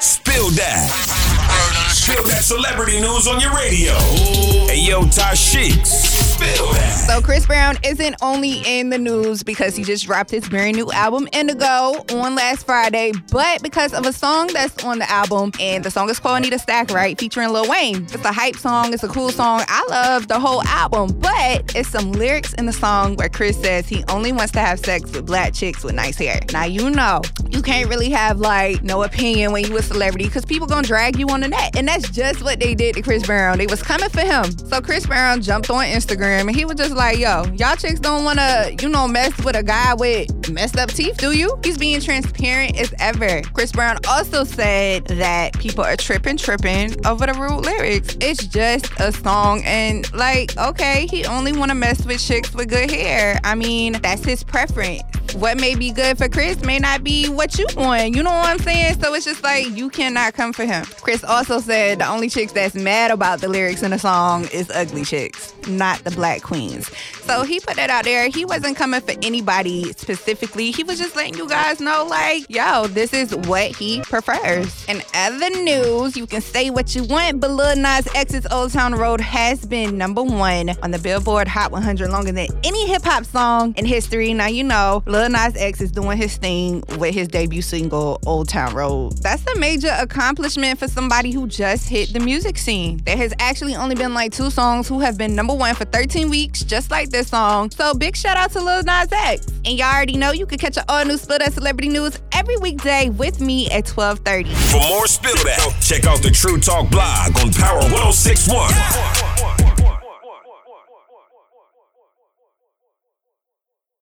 Spill that. Spill that celebrity news on your radio. Hey, yo, Tashiks. So Chris Brown isn't only in the news because he just dropped his very new album Indigo on last Friday, but because of a song that's on the album, and the song is called Need a Stack Right, featuring Lil Wayne. It's a hype song, it's a cool song. I love the whole album, but it's some lyrics in the song where Chris says he only wants to have sex with black chicks with nice hair. Now you know you can't really have like no opinion when you a celebrity because people gonna drag you on the net, and that's just what they did to Chris Brown. They was coming for him. So Chris Brown jumped on Instagram and he was just like, yo, y'all chicks don't wanna, you know, mess with a guy with messed up teeth, do you? He's being transparent as ever. Chris Brown also said that people are tripping, tripping over the rude lyrics. It's just a song and like, okay, he only wanna mess with chicks with good hair. I mean, that's his preference what may be good for Chris may not be what you want. You know what I'm saying? So it's just like you cannot come for him. Chris also said the only chicks that's mad about the lyrics in the song is ugly chicks, not the black queens. So he put that out there. He wasn't coming for anybody specifically. He was just letting you guys know, like, yo, this is what he prefers. In other news, you can say what you want, but Lil Nas X's Old Town Road has been number one on the Billboard Hot 100 longer than any hip hop song in history. Now you know Lil Nas X is doing his thing with his debut single, Old Town Road. That's a major accomplishment for somebody who just hit the music scene. There has actually only been like two songs who have been number one for 13 weeks, just like this song. So big shout out to Lil Nas X. And y'all already know you can catch an all new Spill That Celebrity News every weekday with me at 1230. For more Spill That, check out the True Talk blog on Power 1061.